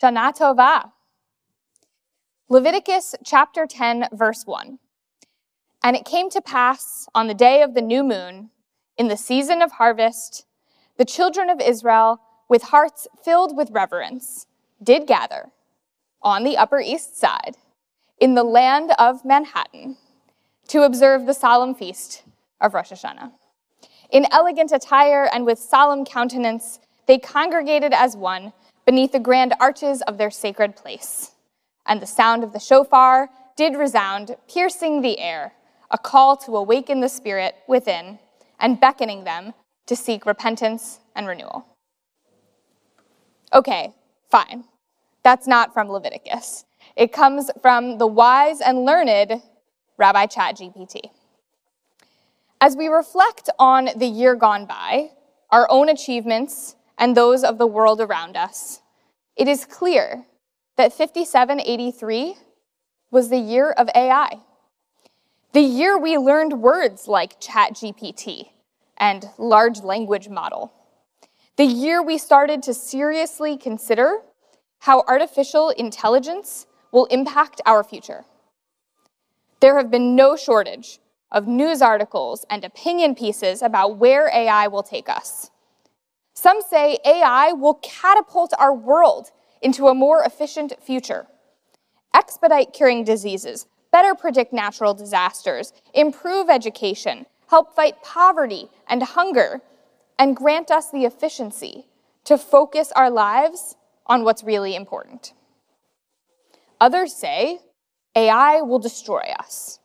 Shana Tova. Leviticus chapter 10, verse 1. And it came to pass on the day of the new moon, in the season of harvest, the children of Israel, with hearts filled with reverence, did gather on the Upper East Side, in the land of Manhattan, to observe the solemn feast of Rosh Hashanah. In elegant attire and with solemn countenance, they congregated as one beneath the grand arches of their sacred place. And the sound of the shofar did resound, piercing the air, a call to awaken the spirit within and beckoning them to seek repentance and renewal. Okay, fine. That's not from Leviticus. It comes from the wise and learned Rabbi ChatGPT. As we reflect on the year gone by, our own achievements, and those of the world around us, it is clear that 5783 was the year of AI. The year we learned words like ChatGPT and large language model. The year we started to seriously consider how artificial intelligence will impact our future. There have been no shortage of news articles and opinion pieces about where AI will take us. Some say AI will catapult our world into a more efficient future, expedite curing diseases, better predict natural disasters, improve education, help fight poverty and hunger, and grant us the efficiency to focus our lives on what's really important. Others say AI will destroy us,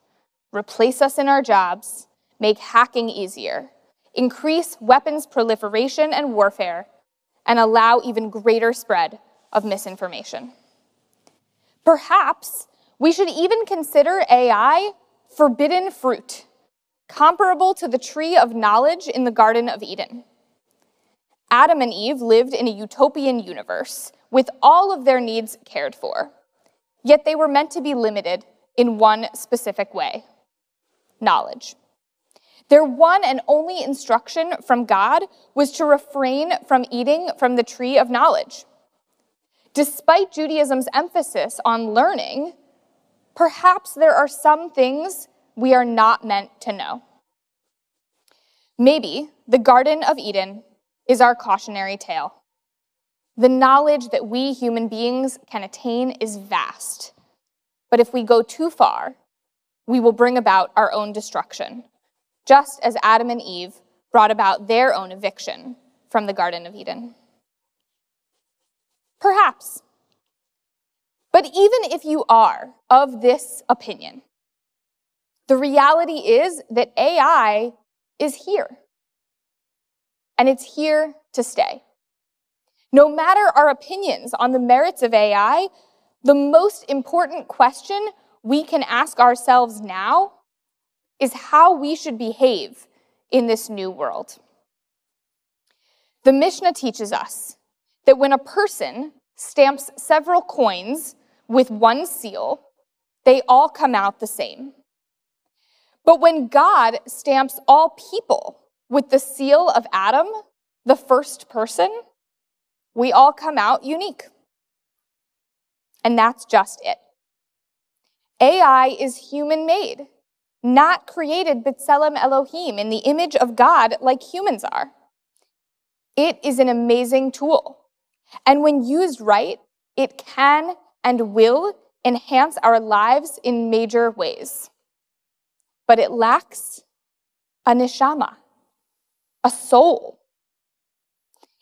replace us in our jobs, make hacking easier, increase weapons proliferation and warfare, and allow even greater spread of misinformation. Perhaps we should even consider AI forbidden fruit, comparable to the tree of knowledge in the Garden of Eden. Adam and Eve lived in a utopian universe with all of their needs cared for, yet they were meant to be limited in one specific way knowledge. Their one and only instruction from God was to refrain from eating from the tree of knowledge. Despite Judaism's emphasis on learning, perhaps there are some things we are not meant to know. Maybe the Garden of Eden is our cautionary tale. The knowledge that we human beings can attain is vast, but if we go too far, we will bring about our own destruction just as Adam and Eve brought about their own eviction from the Garden of Eden. Perhaps. But even if you are of this opinion, the reality is that AI is here. And it's here to stay. No matter our opinions on the merits of AI, the most important question we can ask ourselves now is how we should behave in this new world. The Mishnah teaches us that when a person stamps several coins with one seal, they all come out the same. But when God stamps all people with the seal of Adam, the first person, we all come out unique. And that's just it. AI is human made not created B'Tselem Elohim in the image of God like humans are. It is an amazing tool. And when used right, it can and will enhance our lives in major ways. But it lacks a neshama, a soul.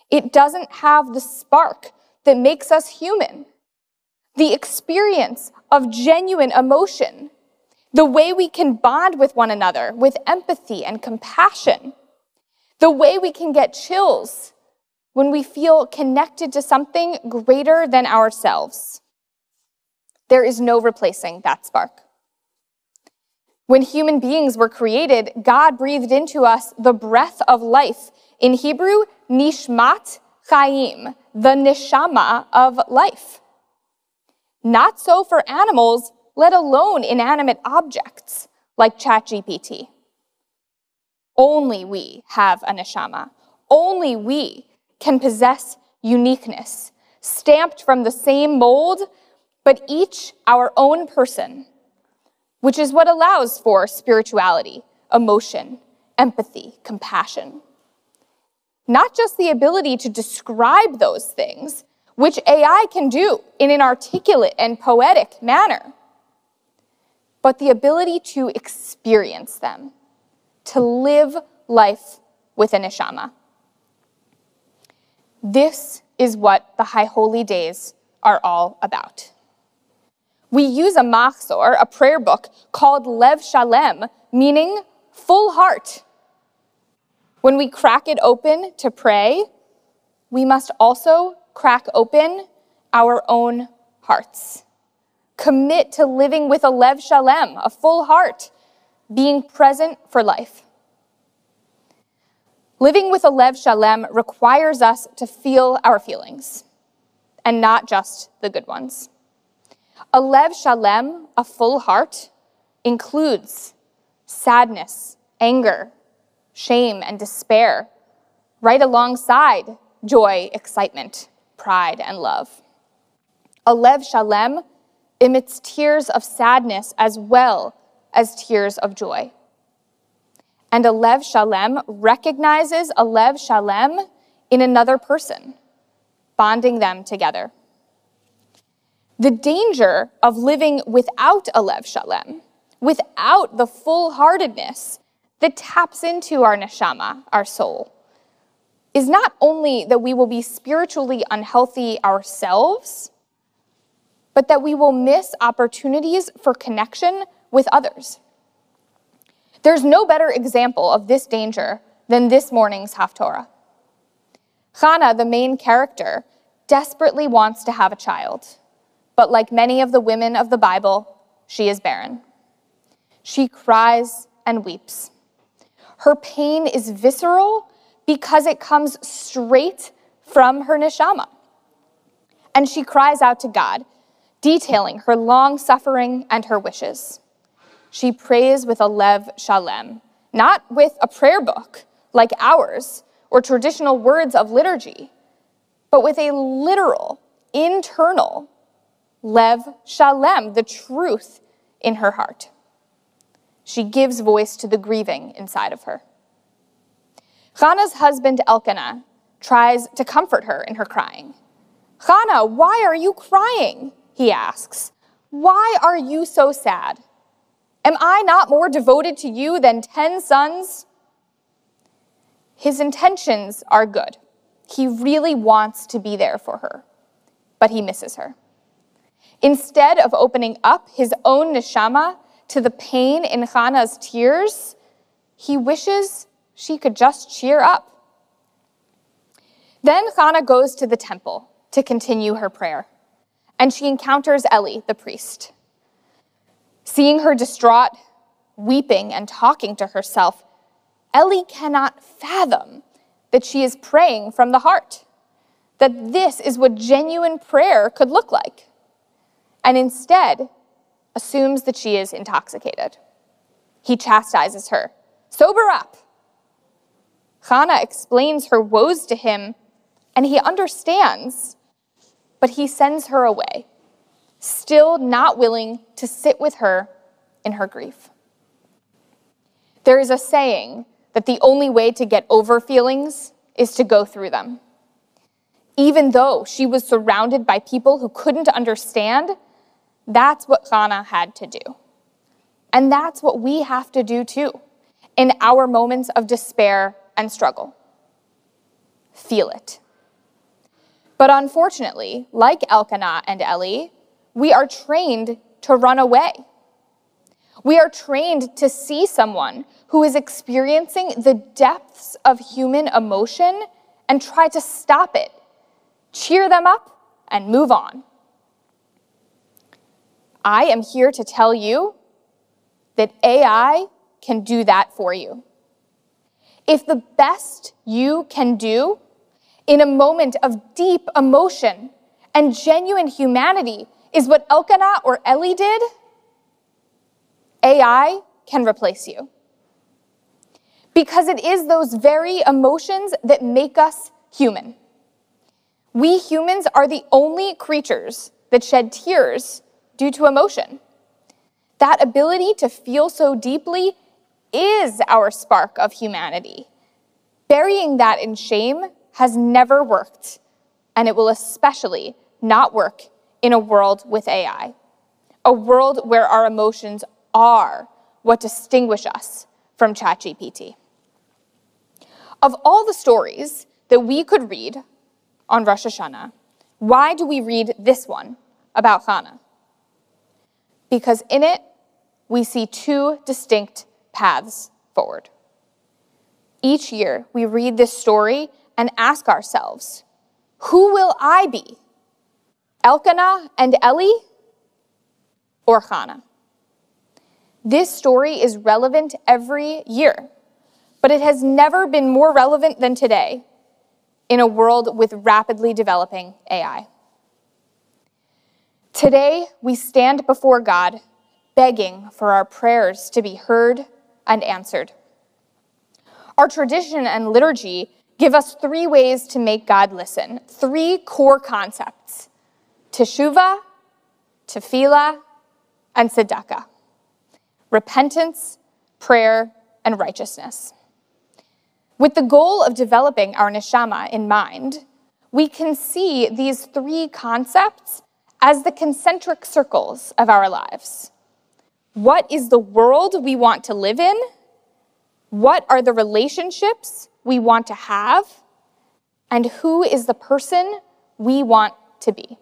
It doesn't have the spark that makes us human, the experience of genuine emotion the way we can bond with one another with empathy and compassion, The way we can get chills when we feel connected to something greater than ourselves. There is no replacing that spark. When human beings were created, God breathed into us the breath of life. In Hebrew, nishmat chaim, the neshama of life. Not so for animals, let alone inanimate objects like ChatGPT. Only we have a neshama. Only we can possess uniqueness, stamped from the same mold, but each our own person, which is what allows for spirituality, emotion, empathy, compassion. Not just the ability to describe those things, which AI can do in an articulate and poetic manner, but the ability to experience them, to live life with a neshama. This is what the High Holy Days are all about. We use a machzor, a prayer book, called Lev Shalem, meaning full heart. When we crack it open to pray, we must also crack open our own hearts. Commit to living with a Lev Shalem, a full heart, being present for life. Living with a Lev Shalem requires us to feel our feelings, and not just the good ones. A Lev Shalem, a full heart, includes sadness, anger, shame, and despair, right alongside joy, excitement, pride, and love. A Lev Shalem emits tears of sadness as well as tears of joy. And a Lev Shalem recognizes a Lev Shalem in another person, bonding them together. The danger of living without a Lev Shalem, without the full heartedness that taps into our neshama, our soul, is not only that we will be spiritually unhealthy ourselves, but that we will miss opportunities for connection with others. There's no better example of this danger than this morning's Haftorah. Hannah, the main character, desperately wants to have a child, but like many of the women of the Bible, she is barren. She cries and weeps. Her pain is visceral because it comes straight from her neshama. And she cries out to God, detailing her long suffering and her wishes she prays with a lev shalem, not with a prayer book like ours or traditional words of liturgy, but with a literal, internal lev shalem, the truth in her heart. She gives voice to the grieving inside of her. Hannah's husband Elkanah tries to comfort her in her crying. Hannah, why are you crying? He asks. Why are you so sad? Am I not more devoted to you than ten sons? His intentions are good. He really wants to be there for her, but he misses her. Instead of opening up his own neshama to the pain in Hannah's tears, he wishes she could just cheer up. Then Hannah goes to the temple to continue her prayer, and she encounters Eli, the priest. Seeing her distraught, weeping, and talking to herself, Eli cannot fathom that she is praying from the heart, that this is what genuine prayer could look like, and instead assumes that she is intoxicated. He chastises her, Sober up! Hannah explains her woes to him, and he understands, but he sends her away still not willing to sit with her in her grief. There is a saying that the only way to get over feelings is to go through them. Even though she was surrounded by people who couldn't understand, that's what Hannah had to do. And that's what we have to do too in our moments of despair and struggle. Feel it. But unfortunately, like Elkanah and Eli, we are trained to run away. We are trained to see someone who is experiencing the depths of human emotion and try to stop it, cheer them up, and move on. I am here to tell you that AI can do that for you. If the best you can do in a moment of deep emotion and genuine humanity is what Elkanah or Eli did, AI can replace you. Because it is those very emotions that make us human. We humans are the only creatures that shed tears due to emotion. That ability to feel so deeply is our spark of humanity. Burying that in shame has never worked, and it will especially not work in a world with AI, a world where our emotions are what distinguish us from ChatGPT. Of all the stories that we could read on Rosh Hashanah, why do we read this one about Hannah? Because in it, we see two distinct paths forward. Each year, we read this story and ask ourselves, who will I be? Elkanah and Eli or Hannah? This story is relevant every year, but it has never been more relevant than today in a world with rapidly developing AI. Today, we stand before God begging for our prayers to be heard and answered. Our tradition and liturgy give us three ways to make God listen, three core concepts teshuva, tefillah, and tzedakah repentance, prayer, and righteousness. With the goal of developing our neshama in mind, we can see these three concepts as the concentric circles of our lives. What is the world we want to live in? What are the relationships we want to have? And who is the person we want to be?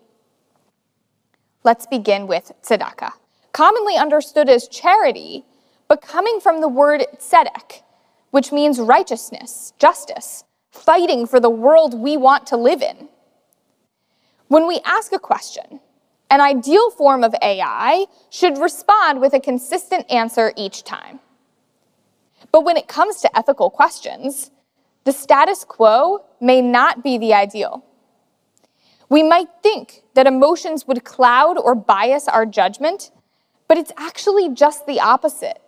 Let's begin with tzedakah commonly understood as charity, but coming from the word tzedek, which means righteousness, justice, fighting for the world we want to live in. When we ask a question, an ideal form of AI should respond with a consistent answer each time. But when it comes to ethical questions, the status quo may not be the ideal. We might think that emotions would cloud or bias our judgment but it's actually just the opposite.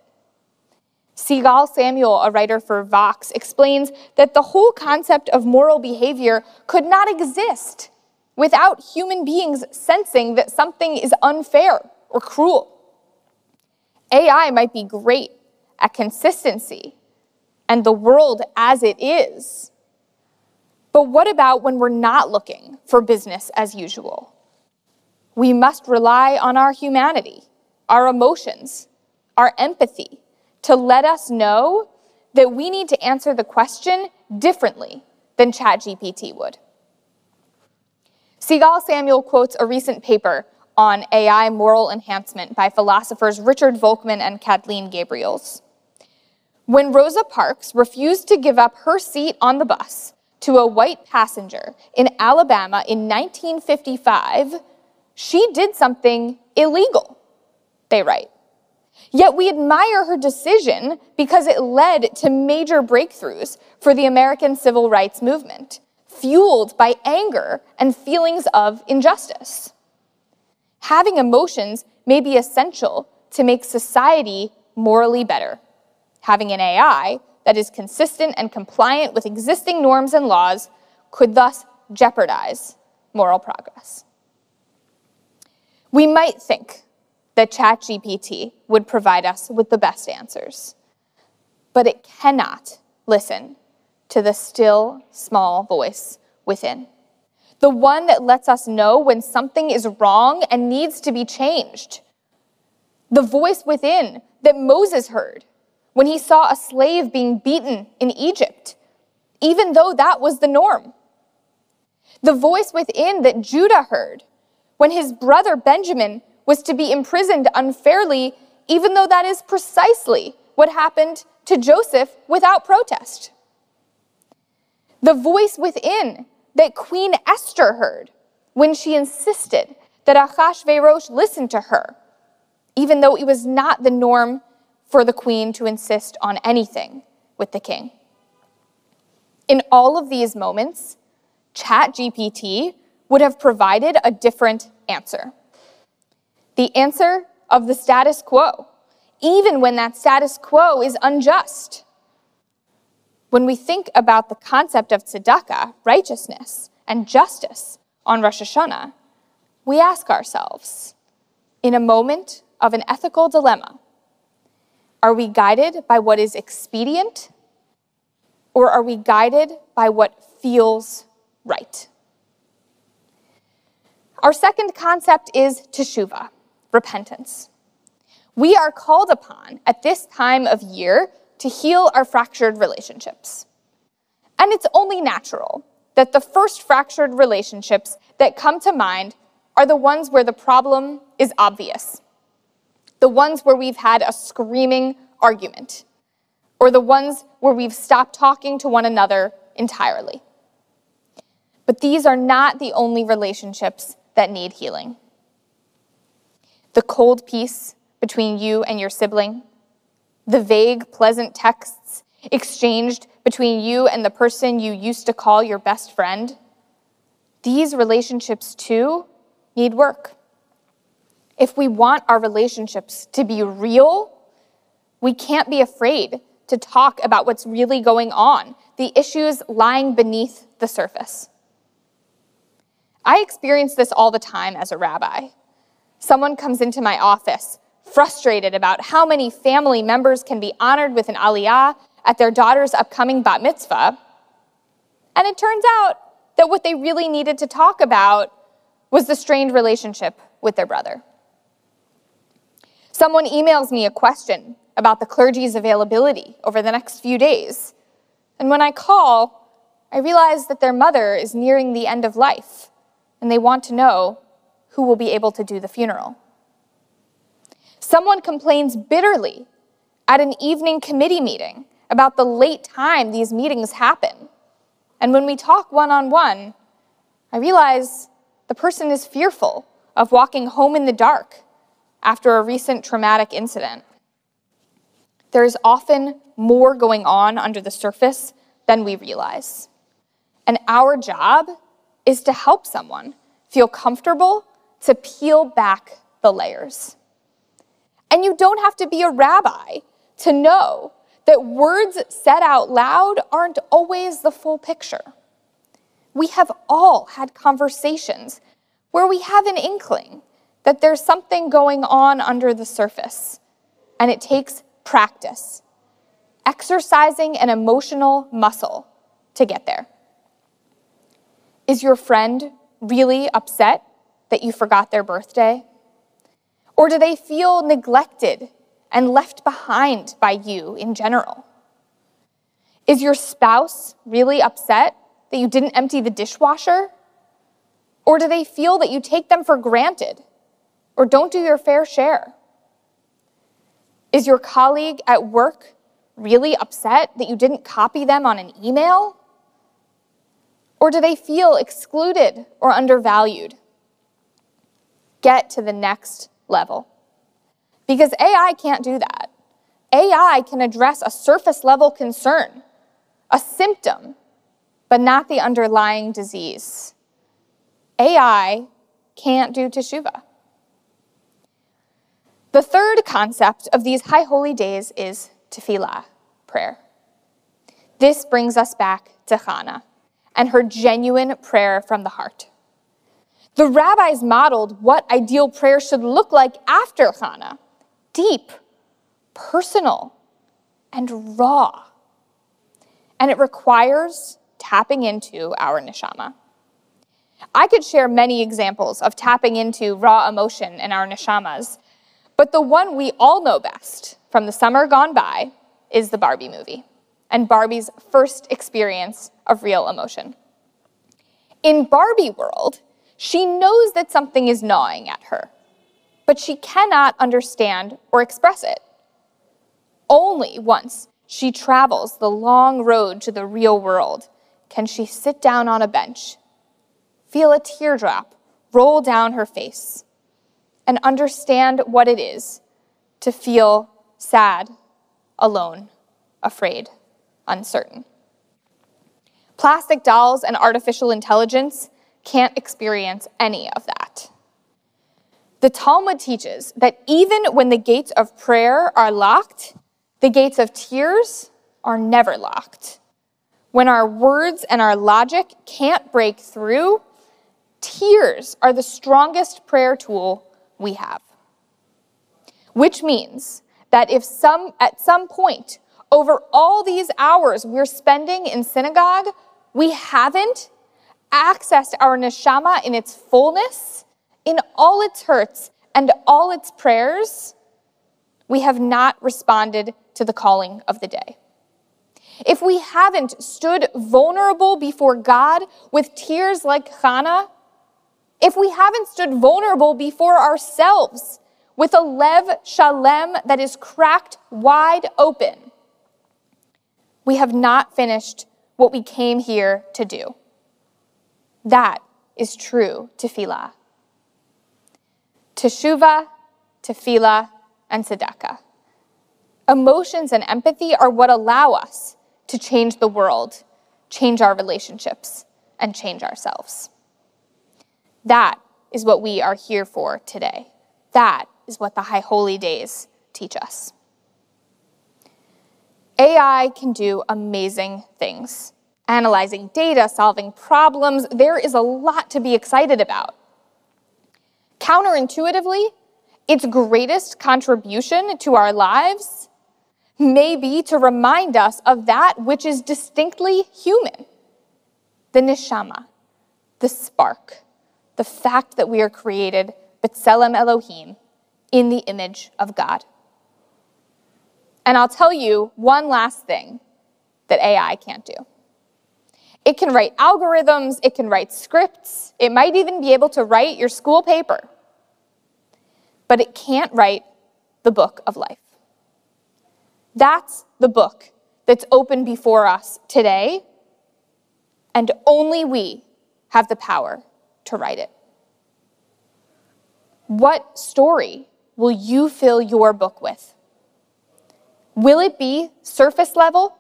Sigal Samuel, a writer for Vox, explains that the whole concept of moral behavior could not exist without human beings sensing that something is unfair or cruel. AI might be great at consistency and the world as it is. But what about when we're not looking for business as usual? We must rely on our humanity our emotions, our empathy, to let us know that we need to answer the question differently than ChatGPT would. Sigal Samuel quotes a recent paper on AI moral enhancement by philosophers Richard Volkman and Katleen Gabriels. When Rosa Parks refused to give up her seat on the bus to a white passenger in Alabama in 1955, she did something illegal they write. Yet we admire her decision because it led to major breakthroughs for the American civil rights movement, fueled by anger and feelings of injustice. Having emotions may be essential to make society morally better. Having an AI that is consistent and compliant with existing norms and laws could thus jeopardize moral progress. We might think that ChatGPT would provide us with the best answers. But it cannot listen to the still, small voice within. The one that lets us know when something is wrong and needs to be changed. The voice within that Moses heard when he saw a slave being beaten in Egypt, even though that was the norm. The voice within that Judah heard when his brother Benjamin was to be imprisoned unfairly, even though that is precisely what happened to Joseph without protest. The voice within that Queen Esther heard when she insisted that Achashverosh listen to her, even though it was not the norm for the queen to insist on anything with the king. In all of these moments, ChatGPT would have provided a different answer. The answer of the status quo, even when that status quo is unjust. When we think about the concept of tzedakah, righteousness, and justice on Rosh Hashanah, we ask ourselves, in a moment of an ethical dilemma, are we guided by what is expedient or are we guided by what feels right? Our second concept is teshuva, repentance. We are called upon at this time of year to heal our fractured relationships. And it's only natural that the first fractured relationships that come to mind are the ones where the problem is obvious, the ones where we've had a screaming argument, or the ones where we've stopped talking to one another entirely. But these are not the only relationships that need healing. The cold peace between you and your sibling, the vague, pleasant texts exchanged between you and the person you used to call your best friend, these relationships too need work. If we want our relationships to be real, we can't be afraid to talk about what's really going on, the issues lying beneath the surface. I experience this all the time as a rabbi. Someone comes into my office frustrated about how many family members can be honored with an aliyah at their daughter's upcoming bat mitzvah. And it turns out that what they really needed to talk about was the strained relationship with their brother. Someone emails me a question about the clergy's availability over the next few days. And when I call, I realize that their mother is nearing the end of life, and they want to know who will be able to do the funeral. Someone complains bitterly at an evening committee meeting about the late time these meetings happen. And when we talk one on one, I realize the person is fearful of walking home in the dark after a recent traumatic incident. There is often more going on under the surface than we realize. And our job is to help someone feel comfortable to peel back the layers. And you don't have to be a rabbi to know that words said out loud aren't always the full picture. We have all had conversations where we have an inkling that there's something going on under the surface, and it takes practice, exercising an emotional muscle to get there. Is your friend really upset that you forgot their birthday? Or do they feel neglected and left behind by you in general? Is your spouse really upset that you didn't empty the dishwasher? Or do they feel that you take them for granted or don't do your fair share? Is your colleague at work really upset that you didn't copy them on an email? Or do they feel excluded or undervalued? Get to the next level. Because AI can't do that. AI can address a surface level concern, a symptom, but not the underlying disease. AI can't do teshuva. The third concept of these high holy days is tefillah, prayer. This brings us back to Hannah and her genuine prayer from the heart. The rabbis modeled what ideal prayer should look like after Hannah deep, personal, and raw. And it requires tapping into our neshama. I could share many examples of tapping into raw emotion in our neshamas, but the one we all know best from the summer gone by is the Barbie movie and Barbie's first experience of real emotion. In Barbie world, she knows that something is gnawing at her, but she cannot understand or express it. Only once she travels the long road to the real world can she sit down on a bench, feel a teardrop roll down her face, and understand what it is to feel sad, alone, afraid, uncertain. Plastic dolls and artificial intelligence can't experience any of that. The Talmud teaches that even when the gates of prayer are locked, the gates of tears are never locked. When our words and our logic can't break through, tears are the strongest prayer tool we have. Which means that if some, at some point over all these hours we're spending in synagogue, we haven't accessed our neshama in its fullness, in all its hurts and all its prayers, we have not responded to the calling of the day. If we haven't stood vulnerable before God with tears like Hannah, if we haven't stood vulnerable before ourselves with a lev shalem that is cracked wide open, we have not finished what we came here to do. That is true tefillah. Teshuva, tefillah, and tzedakah. Emotions and empathy are what allow us to change the world, change our relationships, and change ourselves. That is what we are here for today. That is what the High Holy Days teach us. AI can do amazing things. Analyzing data, solving problems, there is a lot to be excited about. Counterintuitively, its greatest contribution to our lives may be to remind us of that which is distinctly human the neshama, the spark, the fact that we are created, B'Tselem Elohim, in the image of God. And I'll tell you one last thing that AI can't do. It can write algorithms, it can write scripts, it might even be able to write your school paper. But it can't write the book of life. That's the book that's open before us today, and only we have the power to write it. What story will you fill your book with? Will it be surface level?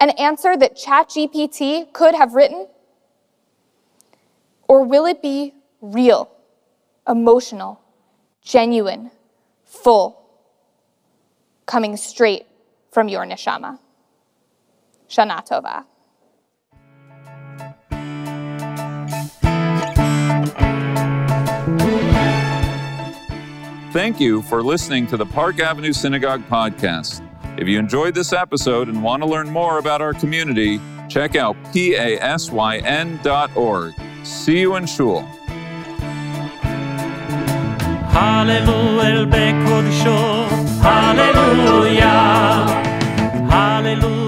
An answer that ChatGPT could have written? Or will it be real, emotional, genuine, full, coming straight from your neshama? Shana Tova. Thank you for listening to the Park Avenue Synagogue podcast. If you enjoyed this episode and want to learn more about our community, check out pasyn.org. See you in shul. Hallelujah, Hallelujah.